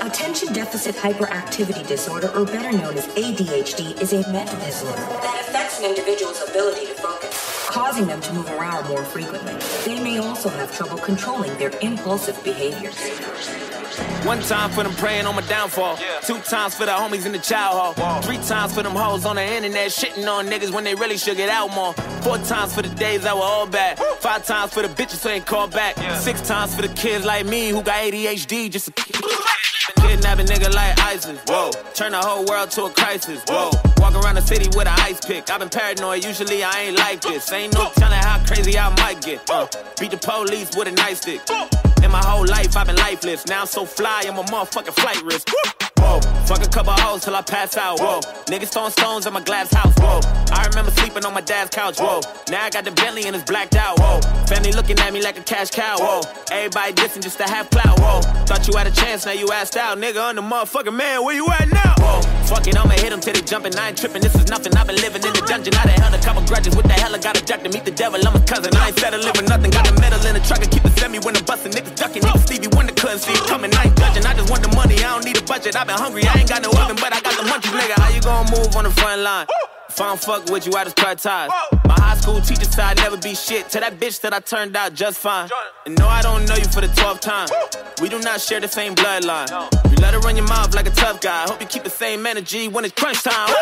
Attention deficit hyperactivity disorder, or better known as ADHD, is a mental disorder that affects an individual's ability to focus, causing them to move around more frequently. They may also have trouble controlling their impulsive behaviors. One time for them praying on my downfall. Yeah. Two times for the homies in the child hall. Three times for them hoes on the internet shitting on niggas when they really should get out more. Four times for the days that were all bad. Woo. Five times for the bitches who ain't called back. Yeah. Six times for the kids like me who got ADHD just to Kidnap a nigga like ISIS. Whoa. Turn the whole world to a crisis. Whoa. Walk around the city with an ice pick. I've been paranoid. Usually I ain't like this. Ain't no telling how crazy I might get. Uh, beat the police with a nice stick. In my whole life, I've been lifeless. Now I'm so fly, I'm a motherfucking flight risk. Whoa, fuck a couple hoes till I pass out. Whoa, niggas throwing stones at my glass house. Whoa, I remember sleeping on my dad's couch. Whoa, now I got the Bentley and it's blacked out. Whoa, family looking at me like a cash cow. Whoa, everybody dissing just to have clout. Whoa, thought you had a chance, now you asked out. Nigga, I'm the motherfucking man. Where you at now? Whoa, fuck it, I'ma hit him till they jumping. I ain't tripping. This is nothing. I've been living in the dungeon. I done held a couple grudges. What the hell? I got a jack to meet the devil. I'm a cousin. I ain't settling for nothing. Got a medal in the truck and keep the semi when I'm busting. Niggas ducking. Niggas Stevie Wonder couldn't see it coming. I ain't judging. I just want the money. I don't need a budget. I've been hungry. I ain't got no oven, but I got the munchies, nigga. How you gonna move on the front line? If I don't fuck with you, I just ties. My high school teacher said I'd never be shit. To that bitch that I turned out just fine. And no, I don't know you for the 12th time. We do not share the same bloodline. You let her run your mouth like a tough guy. Hope you keep the same energy when it's crunch time.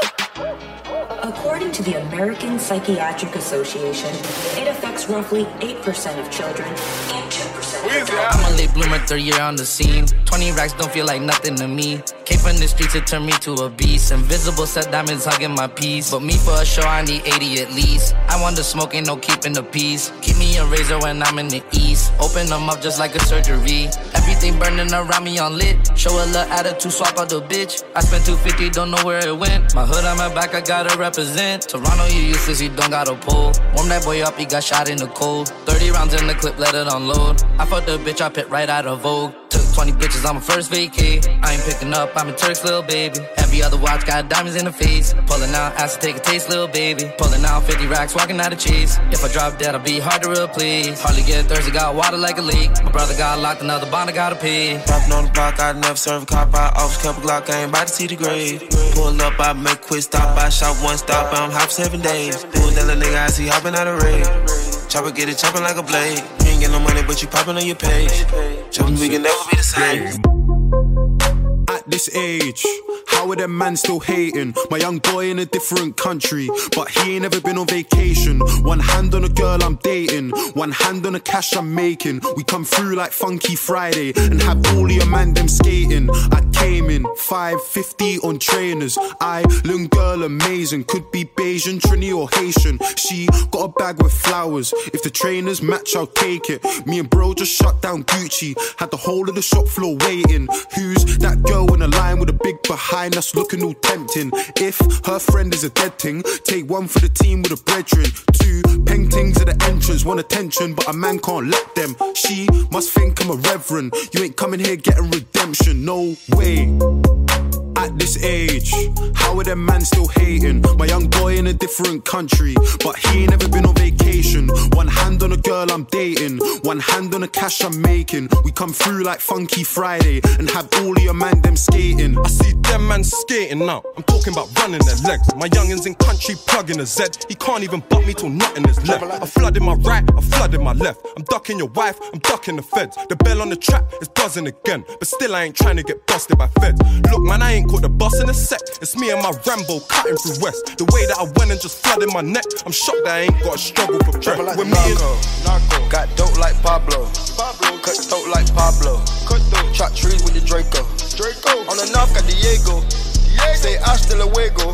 According to the American Psychiatric Association, it affects roughly 8% of children and 2% of adults. I'm a late bloomer, third year on the scene. 20 racks don't feel like nothing to me. Came from the streets, it turned me to a beast. Invisible set diamonds hugging my piece. But me for a show, I need 80 at least. I want the smoke, ain't no keeping the peace. Keep me a razor when I'm in the east. Open them up just like a surgery. Everything burning around me on lit. Show a little attitude, swap out the bitch. I spent 250, don't know where it went. My hood on my back, I gotta represent. Toronto, you useless, you don't got a pull. Warm that boy up, he got shot in the cold. 30 rounds in the clip, let it unload. I the bitch, I pit right out of Vogue. Took 20 bitches on my first vacay. I ain't picking up, I'm a Turk's little baby. Every other watch got diamonds in the face. Pulling out, ask to take a taste, little baby. Pulling out 50 racks, walking out of cheese. If I drop dead, I'll be hard to replace. Hardly get thirsty, got water like a leak. My brother got locked, another bond, I gotta pay. Popping on the block, I never serve a cop. I off couple Glock, I ain't about to see the grave. Pull up, I make quick stop. I shot one stop, I'm hop seven days. Pull that little nigga, I see hopping out of raid. Chopper get it chopping like a blade. Ain't get no money, but you popping on your page. We can never be the same. At this age, how are them man still hating? My young boy in a different country, but he ain't ever been on vacation. One hand on a girl I'm dating, one hand on the cash I'm making. We come through like Funky Friday and have all your man them skating. I came in 550 on trainers. I, little girl, amazing. Could be Bajan, Trini, or Haitian. She got a bag with flowers. If the trainers match, I'll take it. Me and bro just shut down Gucci. Had the whole of the shop floor waiting. Who's that girl in a line with a big behind us looking all tempting? If her friend is a dead thing, take one for the team with a brethren. Two paintings at the entrance, want attention, but a man can't let them. She must think I'm a reverend. You ain't coming here getting redemption, no way. At this age, how are them man still hating? My young boy in a different country, but he ain't never been on vacation. One hand on a girl I'm dating, one hand on the cash I'm making. We come through like Funky Friday and have all your man them skating. I see them man skating now. I'm talking about running their legs. My youngins in country plugging a Z. He can't even butt me till nothing is left. I flooded my right, I flooded my left. I'm ducking your wife, I'm ducking the feds. The bell on the trap is buzzing again, but still I ain't trying to get busted by feds. Look, man, I ain't caught the bus in a sec. It's me and my Rambo cutting through West. The way that I went and just flooded my neck, I'm shocked that I ain't got a struggle for breath. like the me and narco. Got dope like Pablo. Pablo. Cut throat like Pablo. Chop trees with the Draco. Draco. On the north got Diego. Say hasta luego.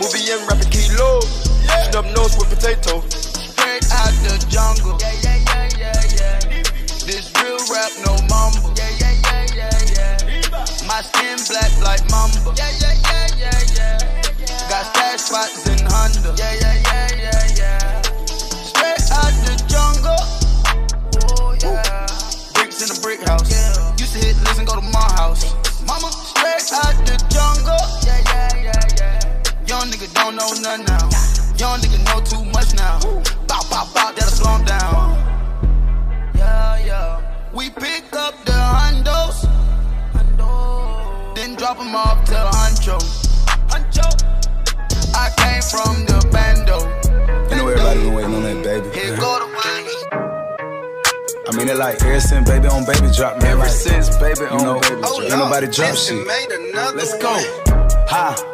We'll be in rapping kilo. Snub nose with potato. Straight out the jungle. Yeah, yeah, yeah, yeah, yeah. This real rap, no mumble. My skin black like mamba. Yeah, yeah, yeah, yeah, yeah. Got stash spots in Honda. Yeah, yeah, yeah, yeah, yeah. Straight out the jungle. Oh, yeah. Bricks in a brick house. Used to hit, listen, go to my house. Mama, straight out the jungle. Yeah, yeah, yeah, yeah. Young nigga don't know nothing now. Young nigga know too much now. Bow, bow, bow, that'll slow him down. Yeah, yeah. We pick up the hundos. Drop him off to Huncho. Huncho. I came from the bando. You know everybody been waiting on that baby. Here go the I mean, it like ever since baby on baby drop, man. Ever like, since baby on know, baby drop. Ain't nobody drop shit. Let's go. Ha.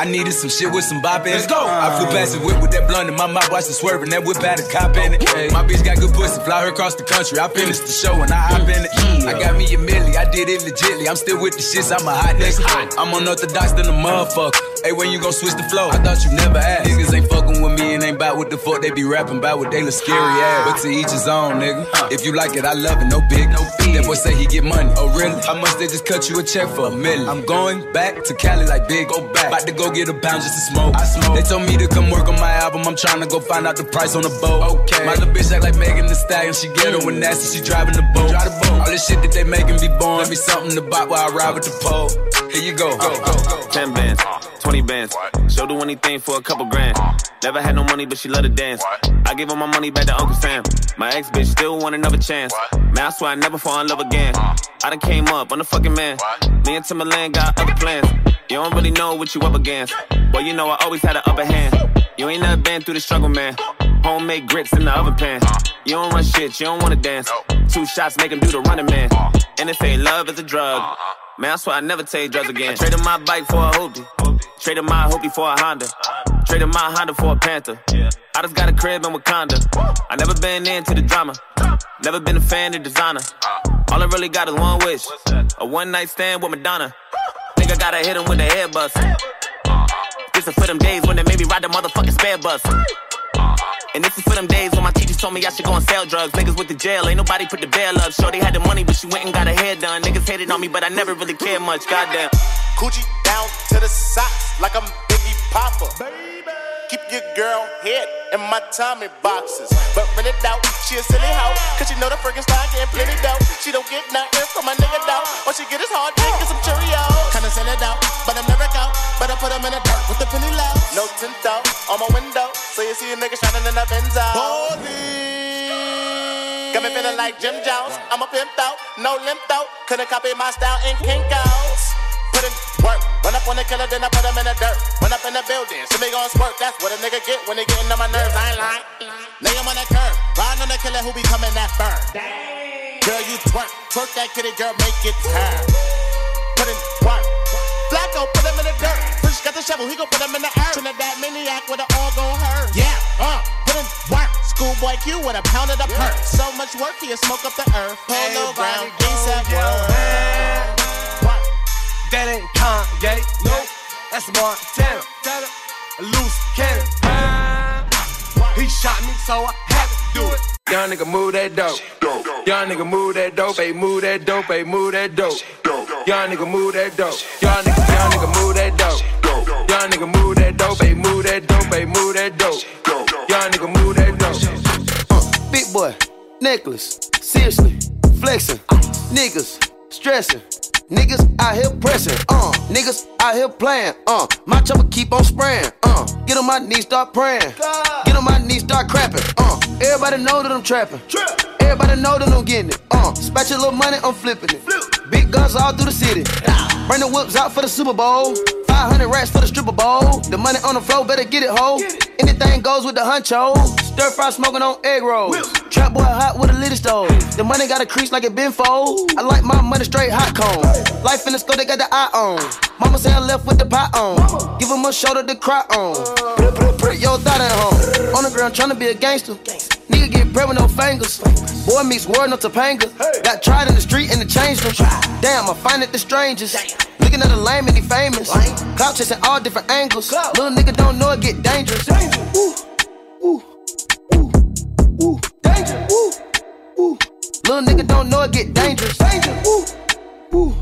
I needed some shit with some bop in it. Let's go. I flew past the whip with that blunt in my mouth, watched it swerving. That whip had a cop in it. Hey, my bitch got good pussy, fly her across the country. I finished the show and I hop in it. I got me a milli, I did it legitly. I'm still with the shits, I'm a hot next. I'm unorthodox than a motherfucker. Hey, when you gon' switch the flow? I thought you never asked. Niggas what the fuck they be rapping about what they look scary ass. But to each his own, nigga. If you like it, I love it, no big, no big. That boy say he get money. Oh, really? How much they just cut you a check for? A million. I'm going back to Cali like big, go back. About to go get a pound just to smoke. I smoke. They told me to come work on my album. I'm trying to go find out the price on the boat. Okay. My little bitch act like Megan Thee Stallion. She get her when nasty. She driving the boat. Drive the boat. All this shit that they making be born. Let me something to buy while I ride with the pole. Here you go. go, go, go. Ten bands, twenty bands. She'll do anything for a couple grand. Never had no money, but she love to dance. I give her my money back to Uncle Sam. My ex bitch still want another chance. Man, I swear I never fall in love again. I done came up, I'm the fucking man. Me and Timberland got other plans. You don't really know what you up against. Well, you know I always had an upper hand. You ain't never been through the struggle, man. Homemade grits in the oven pan. You don't run shit, you don't wanna dance. Two shots make him do the running man. And if ain't love, it's a drug. Man, I swear I never take drugs again. I traded my bike for a hoopty. Traded my hoopty for a Honda. Traded my Honda for a Panther. I just got a crib in Wakanda. I never been into the drama. Never been a fan of designer. Ah. All I really got is one wish. A one night stand with Madonna. Think I gotta hit him with the head bust. This is for them days when they made me ride the motherfucking spare bus. And this is for them days when my teachers told me I should go and sell drugs. Niggas with the jail, ain't nobody put the bail up. Sure, they had the money, but she went and got her hair done. Niggas hated on me, but I never really cared much. Goddamn. Coogi down to the socks like I'm Biggie Poppa. Keep your girl head in my Tommy boxes. But when it doubt, she a silly hoe. Cause she know the freaking style getting plenty dough. She don't get nothing from my nigga doubt. All she get is hard dick and some Cheerios. Kinda send it out, but I'm never out. Better put them in the dirt with the penny low. No tint out on my window. So you see a nigga shining in the Benzo. Holy. Got me feeling like Jim Jones. I'm a pimp out, no limp out. Couldn't copy my style in Kinko's. Put in work. Run up on the killer, then I put him in the dirt. Run up in the building, see me gon' squirt. That's what a nigga get when they getting on my nerves. I ain't lying. Lay him on the curb. Riding on the killer who be coming that firm. Girl, you twerk. Twerk that kitty, girl, make it turn. Put in work. Flacco, put him in the dirt. Fresh got the shovel, he gon' put him in the earth. Trinidad maniac with it all gon' hurt. Yeah, uh, put in work. Schoolboy Q with a pound of the perk. So much work, he'll smoke up the earth. Polo brown, ASAP world. That ain't Kanye, no, that's Montana. A loose cannon. He shot me, so I had to do it. Young nigga move that dope. Young nigga move that dope, hey, move that dope, hey, move that dope. Young nigga move that dope. Young nigga, young nigga move that dope. Young nigga move that dope, hey, move that dope, hey, move that dope. Young nigga move that dope. Uh, big boy, necklace, seriously, flexing, niggas, stressing. Niggas out here pressing, uh. Niggas out here playing, uh. My chopper keep on spraying, uh. Get on my knees, start praying. Get on my knees, start crapping, uh. Everybody know that I'm trapping. Everybody know that I'm getting it, uh. Spatch your little money, I'm flipping it. Big guns all through the city. Bring the whips out for the Super Bowl. 500 racks for the stripper bowl. The money on the floor, better get it, ho. Anything goes with the hunch, huncho. Stir fry smoking on egg rolls. Trap boy hot with a little stove. The money got a crease like it been fold. I like my money straight hot cone. Life in the scope, they got the eye on. Mama say I left with the pot on. Give him a shoulder to cry on. Put, put, put your thought at home. On the ground trying to be a gangster. Nigga get bread with no fingers. Boy meets world, no Topanga. Got tried in the street and it changed him. Damn, I find it the strangest. Looking at the lame and he famous. Clout chasing all different angles. Little nigga don't know it get dangerous. Ooh, ooh, ooh, danger. Ooh, ooh. Little nigga don't know it get dangerous. Danger. Ooh, ooh,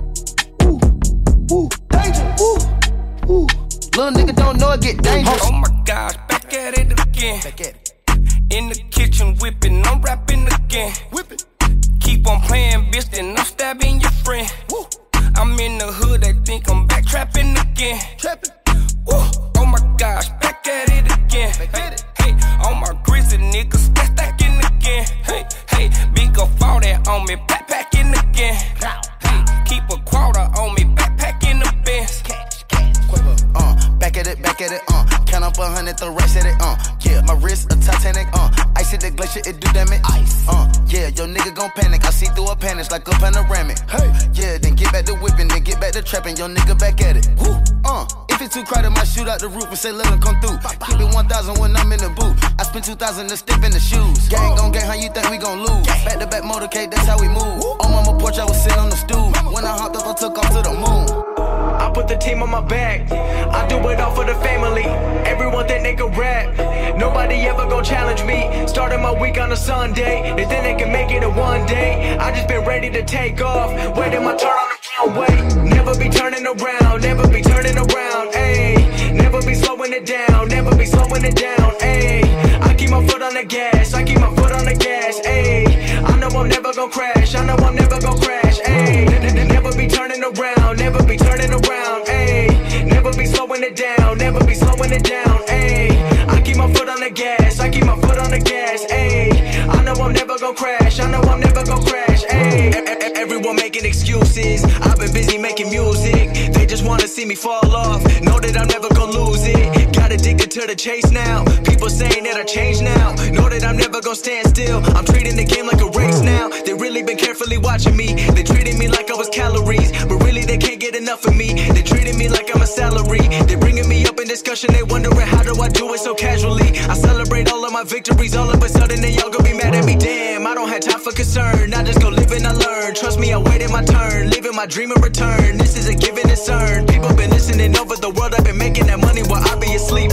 ooh, ooh, danger. Ooh, ooh. Little nigga don't know it get dangerous. Oh my gosh, back at it again. In the kitchen whipping, I'm rapping again. Whipping. Keep on playing, bitch, then I'm stabbing your friend. Woo. I'm in the hood, they think I'm back trapping again. Trapping. Woo. Oh my gosh, back at it again. Hey, hey, all my grizzly niggas stacking again. Hey, hey, go fall that on me, backpacking again. Hey, keep a quarter on me, backpacking the Benz. uh, back at it, back at it, uh. Count up a hundred, the rest at it, uh. Yeah, my wrist a Titanic, uh. Ice hit the glacier, it do damage. Ice, uh. Yeah, your nigga gon' panic. I see through a panic like a panoramic. Hey, yeah, then get back to whipping, then get back to trapping. Your nigga back at it. Woo, uh. If it's too crowded, might shoot out the roof and say let him come through. Keep it 1,000 when I'm in the booth. I spend 2,000 to step in the shoes. Gang gon' gang, how you think we gon' lose? Back to back motorcade, that's how we move. On mama porch, I was sitting on the stool. When I hopped up, I took off to the moon. I put the team on my back. I do it all for the family. Everyone think they can rap. Nobody ever gon' challenge me. Started my week on a Sunday. They think they can make it in one day. I just been ready to take off. Waiting my turn on the runway. Never be turning around. Never be turning around. Ayy. Never be slowing it down. Never be slowing it down. Ayy. I keep my foot on the gas. I keep my foot on the gas. Ayy. I know I'm never gon' crash. I know I'm never gon' crash. Ayy. Never be turning around. Never be turning around. Ayy. Never be slowing it down. Never be slowing it down. Ayy. I keep my foot on the gas. I keep my foot on the gas. Ayy. I know I'm never gon' crash. I know I'm never gon' crash. Ayy. Everyone making excuses. I've been busy making music. They just wanna see me fall off. Know that I'm never gon' lose it. Got addicted to the chase now. People saying that I changed now. Know that I'm never gon' stand still. I'm treating the game like a race now. They really been carefully watching me. They treating me like I was calories, but really they can't get enough of me. Salary. They're bringing me up in discussion. They wondering how do I do it so casually. I celebrate all of my victories. All of a sudden they y'all gonna be mad at me. Damn, I don't have time for concern. I just go live and I learn. Trust me, I waited my turn. Living my dream in return. This is a given earned. People been listening over the world. I've been making that money while I be asleep.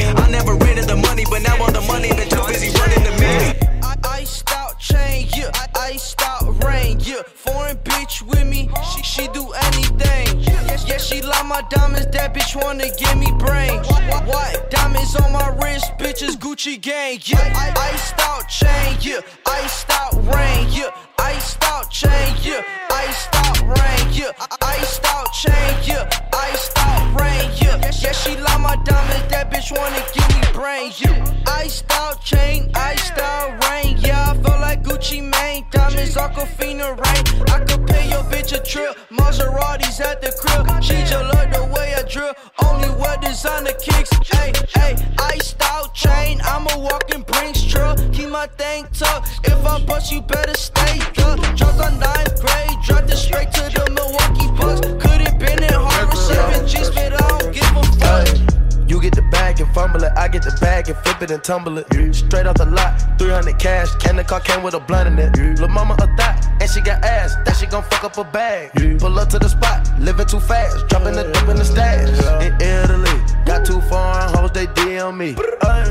Yeah. Foreign bitch with me, she, she do anything. Yeah, she like my diamonds, that bitch wanna give me brain. What? Diamonds on my wrist, bitches Gucci gang, yeah. Iced out chain, yeah. Iced out rain, yeah. Iced out chain, yeah. Iced out rain, yeah. Iced out chain, yeah. Iced out rain, yeah. Yeah, she like my diamonds, that bitch wanna give me brain, yeah. Iced out chain, iced out rain, yeah. I feel like Gucci Mane, diamonds, Aquafina rain. I could pay your bitch a trip, Maseratis at the crib. She just love the way I drill, only wear designer kicks. Hey, hey, iced out chain, I'm a walking Brinks truck. Keep my thing tucked. If I bust, you better stay up. Dropped on grade, dropped it straight to the Milwaukee Bucks. Could've been in Harvard, seven G's, but I don't give a fuck. You get the bag and fumble it, I get the bag and flip it and tumble it. Straight off the lot, 300 cash, Can the car came with a blunt in it. Lil' mama a thot, and she got ass, that she gon' fuck up a bag. Pull up to the spot, living too fast, dropping the dip in the stash. In Italy, got two foreign hoes, they DM me.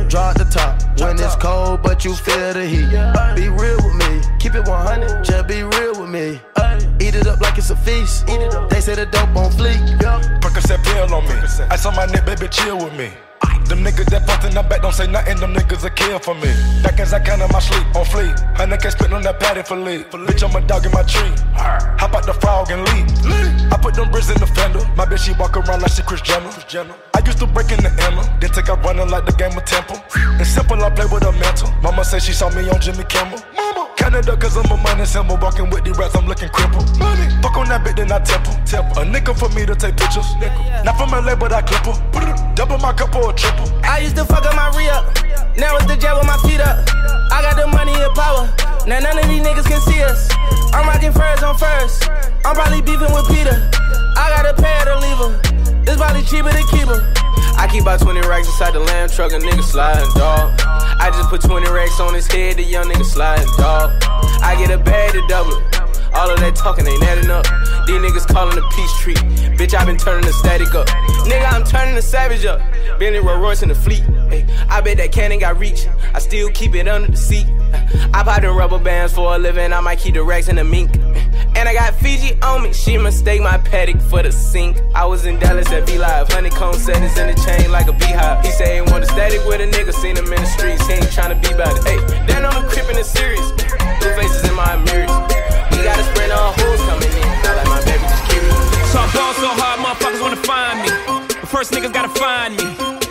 Draw the top when it's cold, but you feel the heat. Be real with me, keep it 100, just be real with me. Eat it up like it's a feast. They say the dope on fleek. Percocet pill on me. Ice on my nigga, baby, chill with me. Them niggas that fucked in the back don't say nothing, them niggas a kill for me. Back as I count on my sleep, on fleek. Hundred K spit on that patty for lead. Bitch, I'm a dog in my tree. Hop out the frog and leave. I put them bricks in the fender. My bitch, she walk around like she Kris Jenner. I used to break in the Emma, then take out running like the game of Temple. It's simple, I play with a mantle. Mama say she saw me on Jimmy Kimmel. Canada, cause I'm a money symbol. Walking with the rats, I'm looking crippled. Money. Fuck on that bitch, then I temple. temple. A nickel for me to take pictures. Nickel. Not from LA, but I clip her. Double my cup or a triple. I used to fuck up my re up. Now it's the jet with my feet up. I got the money and power. Now none of these niggas can see us. I'm rocking furs on first. I'm probably beefing with PETA. I got a pair to leave her. This probably cheaper to keep her. I keep about 20 racks inside the lamb truck, a nigga sliding, dog. I just put 20 racks on his head, the young nigga sliding, dog. I get a bag to double it. All of that talking ain't adding up. These niggas calling the peace treat. Bitch, I been turning the static up. Nigga, I'm turning the savage up. Bentley Rolls Royce in the fleet. Hey, I bet that cannon got reach. I still keep it under the seat. I pop in rubber bands for a living. I might keep the racks in the mink. And I got Fiji on me. She mistake my Patek for the sink. I was in Dallas at V Live. Honeycomb settings in the chain like a beehive. He say he want a static with a nigga. Seen him in the streets. He ain't tryna be about it. Hey, then on the crib and it's serious. Blue faces in my mirrors. Got a sprint coming in. Like my baby just. So I ball so hard, motherfuckers wanna find me. First niggas gotta find me.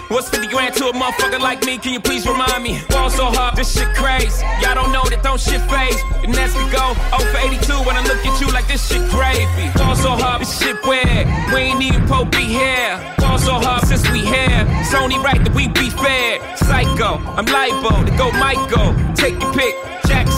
What's 50 grand to a motherfucker like me? Can you please remind me? Ball so hard, this shit crazy. Y'all don't know that don't shit phase. And that's we go 0 for 82 when I look at you like this shit gravy. Ball so hard, this shit weird. We ain't even po be here. Ball so hard since we here. It's only right that we be fair. Psycho, I'm libo to go Michael. Take your pick.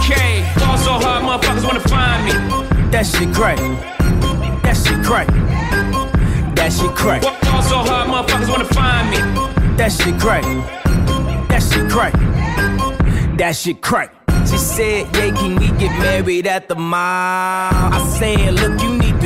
BK. Ball so hard, motherfuckers wanna find me. That shit crack. That shit crack. That shit crack. Ball so hard, motherfuckers wanna find me. That shit crack. That shit crack. That shit crack. She said, Yeah, can we get married at the mall? I said, Look, you need to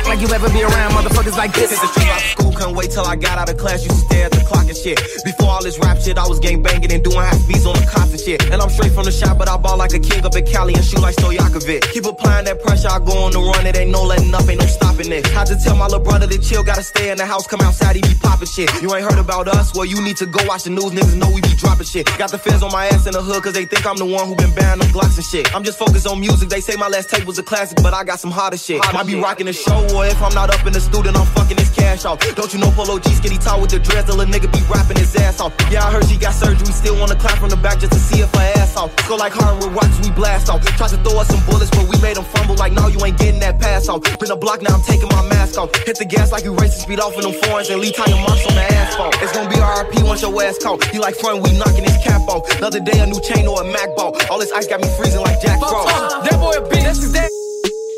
Act like you ever be around motherfuckers like this. Since the out school, couldn't wait till I got out of class. To stare at the clock and shit. Before all this rap shit, I was gang banging and doing half beats on the cops and shit. And I'm straight from the shop, but I ball like a king up in Cali and shoot like Stojakovic. Keep applying that pressure, I go on the run. It ain't no letting up, ain't no stopping it. Had to tell my little brother to chill, gotta stay in the house, come outside, he be popping shit. You ain't heard about us? Well, you need to go watch the news, niggas know we be dropping shit. Got the feds on my ass in the hood, cause they think I'm the one who been banning them Glocks and shit. I'm just focused on music, they say my last tape was a classic, but I got some hotter shit. Might be rocking the show, or if I'm not up in the studio, I'm fucking this cash off. Don't you know Polo G skinny tall with the dreads, the little nigga be rapping his ass off. Yeah, I heard she got surgery, still wanna clap from the back just to see if her ass off. Go like hard with rocks, we blast off. Tried to throw us some bullets, but we made them fumble like, no, you ain't getting that pass off. Been a block, now I'm taking my mask off. Hit the gas like you racing speed off in them foreigns and leave tire marks on the asphalt. It's gonna be RIP once your ass caught. You like front, we knocking his cap off. Another day, a new chain or a Mac ball. All this ice got me freezing like Jack Frost. That boy a bitch. That's that.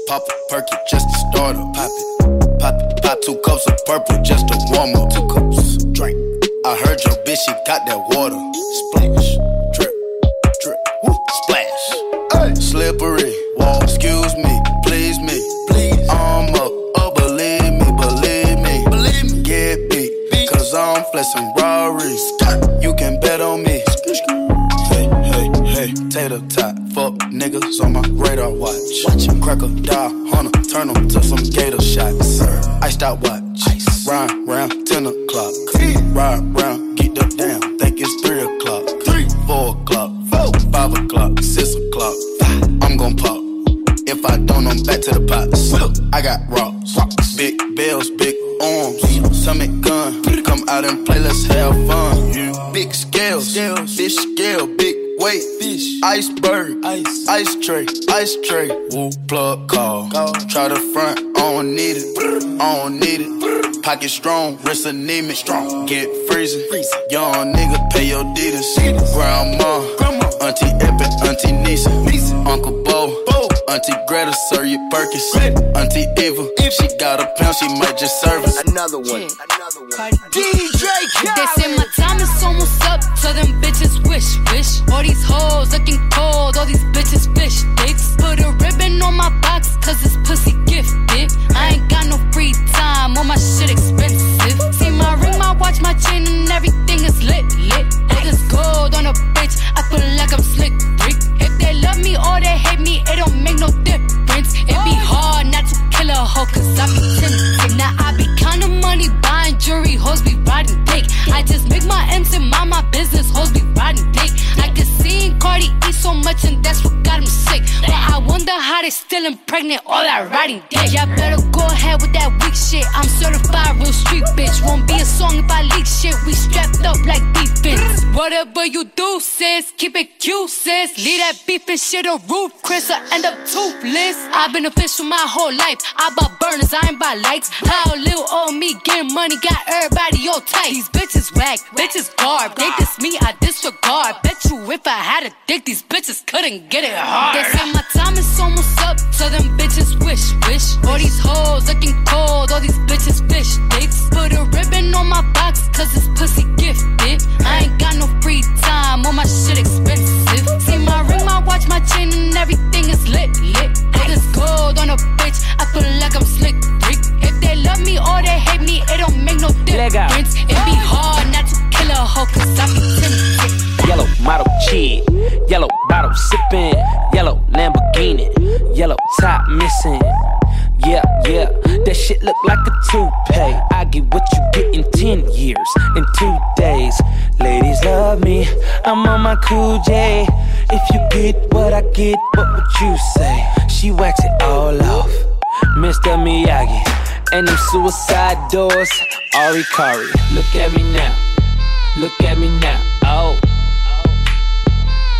Pop a perky just to start up. Pop it. Pop it. Pop two cups of purple just to warm up. Two cups. Drink. I heard your bitch, she got that water. Splash. Pocket strong, wrist anemic. Strong. Get freezing. Young nigga, pay your deeders. Grandma. Auntie Epic, Auntie Nisa. Uncle Bo. Auntie Greta, serve you Perkins. Auntie Eva, If she got a pound, she might just serve us. Another one. Another one. DJ They say my time is almost up, so them bitches wish, wish. All these hoes looking cold, all these bitches fish dicks. Put a ribbon on my box, cause it's pussy gifted. I ain't got no free time, all my shit expensive. See my ring, my watch, my chain, and everything is lit, lit. All this gold on a bitch, I feel like I'm slick, Rick. If they love me or they hate me, it don't make no difference. It be oh. hard not to regular hoe, cause I pretend. Now I be counting money, buying jewelry, hoes be riding dick. I just make my ends and mind my business, hoes be riding dick. I can see Cardi eat so much, and that's what got him sick. But I wonder how they still impregnate all that riding dick. Yeah, better go ahead with that weak shit. I'm certified real street bitch. Won't be a song if I leak shit. We strapped up like defense. Whatever you do, sis, keep it cute, sis. Leave that beef and shit on roof, Chris. I end up toothless. I've been official my whole life. I bought burners, I ain't buy lights. How little old me getting money got everybody all tight. These bitches whack, bitches garb. They diss me, I disregard. Bet you if I had a dick, these bitches couldn't get it hard. They say my time is almost up, so them bitches wish, wish. All these hoes looking cold, all these bitches fish dicks. Put a ribbon on my box, cause it's pussy gifted. I ain't got no free time, all my shit expensive. See my ring, my watch, my chain, and everything is lit, lit. Put this gold on a bitch, I feel like I'm slick, Rick. If they love me or they hate me, it don't make no difference. It be hard not to kill a hoe, cause I be tempted. Yellow model chick, yellow bottle sipping, yellow Lamborghini, yellow top missing. Yeah, yeah, that shit look like a toupee. I get what you get in 10 years, in two days. Ladies love me, I'm on my cool J. If you get what I get, what would you say? She wax it all off, Mr. Miyagi. And them suicide doors, Ari Kari. Look at me now, look at me now, oh.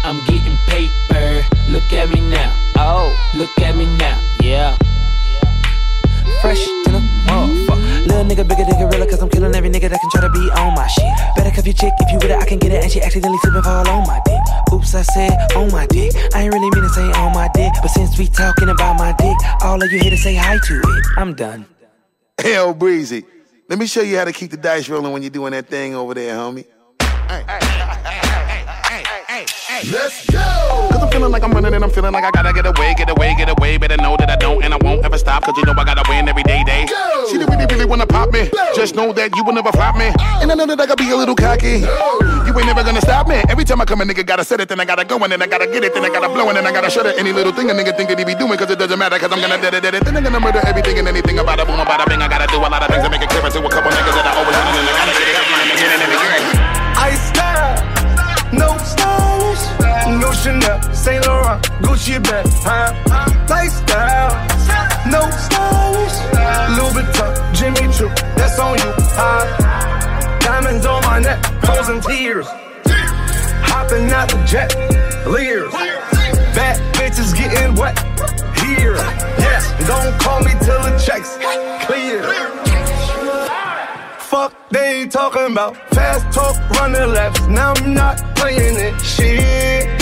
I'm getting paper. Look at me now. Oh, look at me now. Yeah. Fresh Little nigga bigger than gorilla, cause I'm killing every nigga that can try to be on my shit. Better cuff your chick if you with it, I can get it. And she accidentally slip and fall on my dick. Oops, I said on my dick. I ain't really mean to say on my dick. But since we talking about my dick, all of you here to say hi to it. I'm done. Hell, Breezy. Let me show you how to keep the dice rolling when you're doing that thing over there, homie. Let's go! Cause I'm feeling like I'm running and I'm feeling like I gotta get away, get away, get away. Better know that I don't and I won't ever stop. Cause you know I gotta win every day, day. Go! She really, really wanna pop me. Go! Just know that you will never flop me. And I know that I gotta be a little cocky. You ain't never gonna stop me. Every time I come, a nigga gotta set it, then I gotta go, and then I gotta get it, then I gotta blow, and then I gotta shut it. Any little thing a nigga think that he be doing, cause it doesn't matter, cause I'm gonna dead it, dead it. Then I'm gonna murder everything and anything about a boom, about a bing. I gotta do a lot of things to make it clear to a couple niggas that I always win, and I gotta get it again and again and again. I style, no stylish, no Chanel, Saint Laurent, Gucci bag, huh? Lifestyle, no stylish, Louis Vuitton, Jimmy Choo, that's on you, huh? Diamonds on my neck, frozen tears, hopping out the jet, leers, bad bitches getting wet here. Yes, don't call me till the checks clear. Fuck, they talking about fast talk, running laps. Now I'm not playing it. Shit.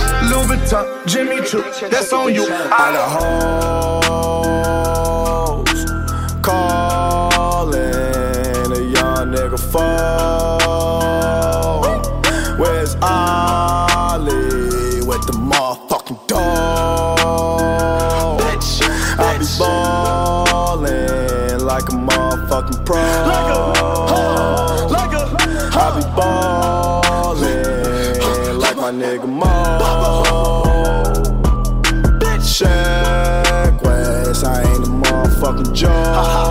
Louis Vuitton, Jimmy Choo, that's on you. All the hoes calling a young nigga fall. Where's Ollie with the motherfucking dog? Bitch, I be ballin' like a motherfucking pro. Like a, like a, I be ballin' like my nigga Mo. Shaq I ain't a motherfucking joke.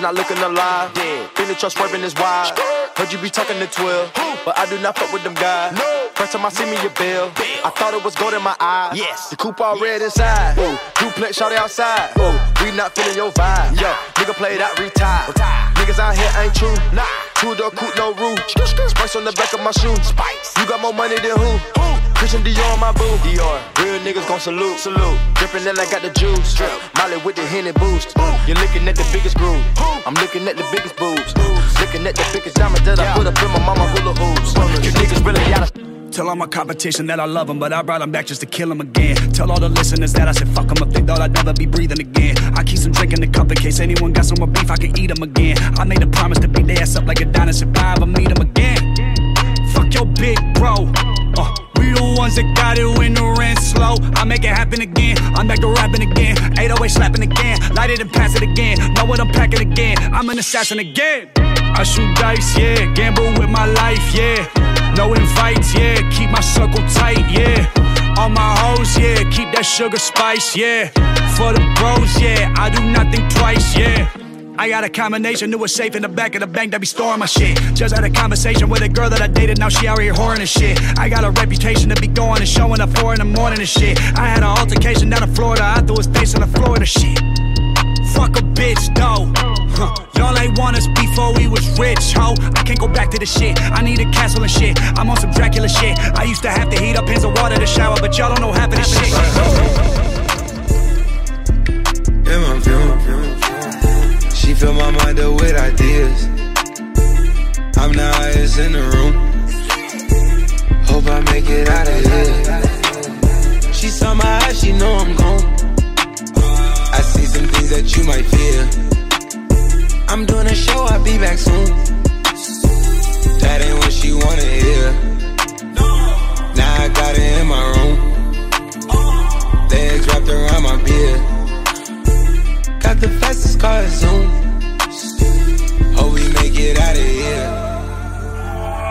Not looking alive. Feeling your swerving is wild. Heard you be talking to 12, but I do not fuck with them guys. First time I see me a bill, I thought it was gold in my eye. Yes, the coupe all red inside. Ooh, duplex shot outside. Ooh, we not feeling your vibe. Yo, nigga play that retire. Niggas out here ain't true. Nah, two door coupe no roof. Spice on the back of my shoe. Spice. You got more money than who? Christian Dior on my boo. Dior. Real niggas gon' salute. Salute. Drippin' that I got the juice. Drip. Molly with the Henny boost. You're looking at the biggest groove. I'm looking at the biggest boobs. Looking at the biggest diamond that I put up in my mama hula hoops. You niggas really gotta. Tell all my competition that I love them, but I brought them back just to kill them again. Tell all the listeners that I said fuck them if they thought I'd never be breathing again. I keep some drink in the cup in case anyone got some more beef, I can eat them again. I made a promise to beat their ass up like a dinosaur if I ever meet them again. Fuck your big bro. Uh, we the ones that got it when the rent's slow. I make it happen again. I'm back to rapping again. 808 slapping again. Light it and pass it again. Know what I'm packing again. I'm an assassin again. I shoot dice, yeah. Gamble with my life, yeah. No invites, yeah. Keep my circle tight, yeah. All my hoes, yeah. Keep that sugar spice, yeah. For the bros, yeah. I do nothing twice, yeah. I got a combination, knew a safe in the back of the bank that be storing my shit. Just had a conversation with a girl that I dated, now she out here whoring and shit. I got a reputation to be going and showing up four in the morning and shit. I had an altercation down in Florida, I threw his face on the Florida shit. Fuck a bitch, though. Y'all ain't want us before we was rich, ho. I can't go back to the shit. I need a castle and shit. I'm on some Dracula shit. I used to have to heat up pins of water to shower, but y'all don't know half of this shit. in my view. She fill my mind up with ideas. I'm the highest in the room. Hope I make it out of here. She saw my eyes, she know I'm gone. I see some things that you might fear. I'm doing a show, I'll be back soon. That ain't what she wanna hear. Now I got it in my room. Legs wrapped around my beard. Got the fastest car Zoom. Hope we make it out of here.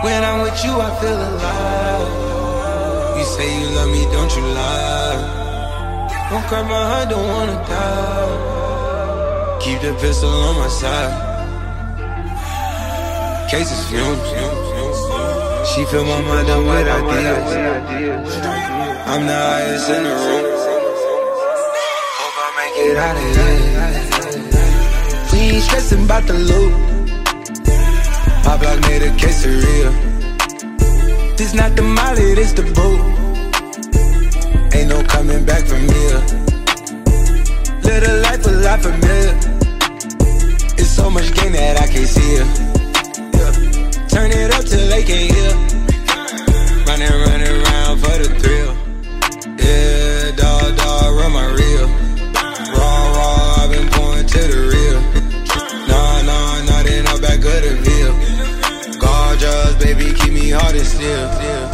When I'm with you, I feel alive. You say you love me, don't you lie? Won't cry my heart, don't wanna die. Keep the pistol on my side. Cases fumes. She fill my mind up with ideas. I'm the highest in the room. Hope I make it out of here. We ain't stressing about the loot. My block made a quesadilla. This not the molly, this the boot. Ain't no coming back from here. A life a lot familiar. It's so much gain that I can't see it. Yeah. Turn it up till they can't hear. Running, running around for the thrill. Yeah, dog, dog, run my reel. Raw, raw, I've been going to the real. Nah, nah, nah, they know back of the veil. Gorgeous, baby, keep me hard and still.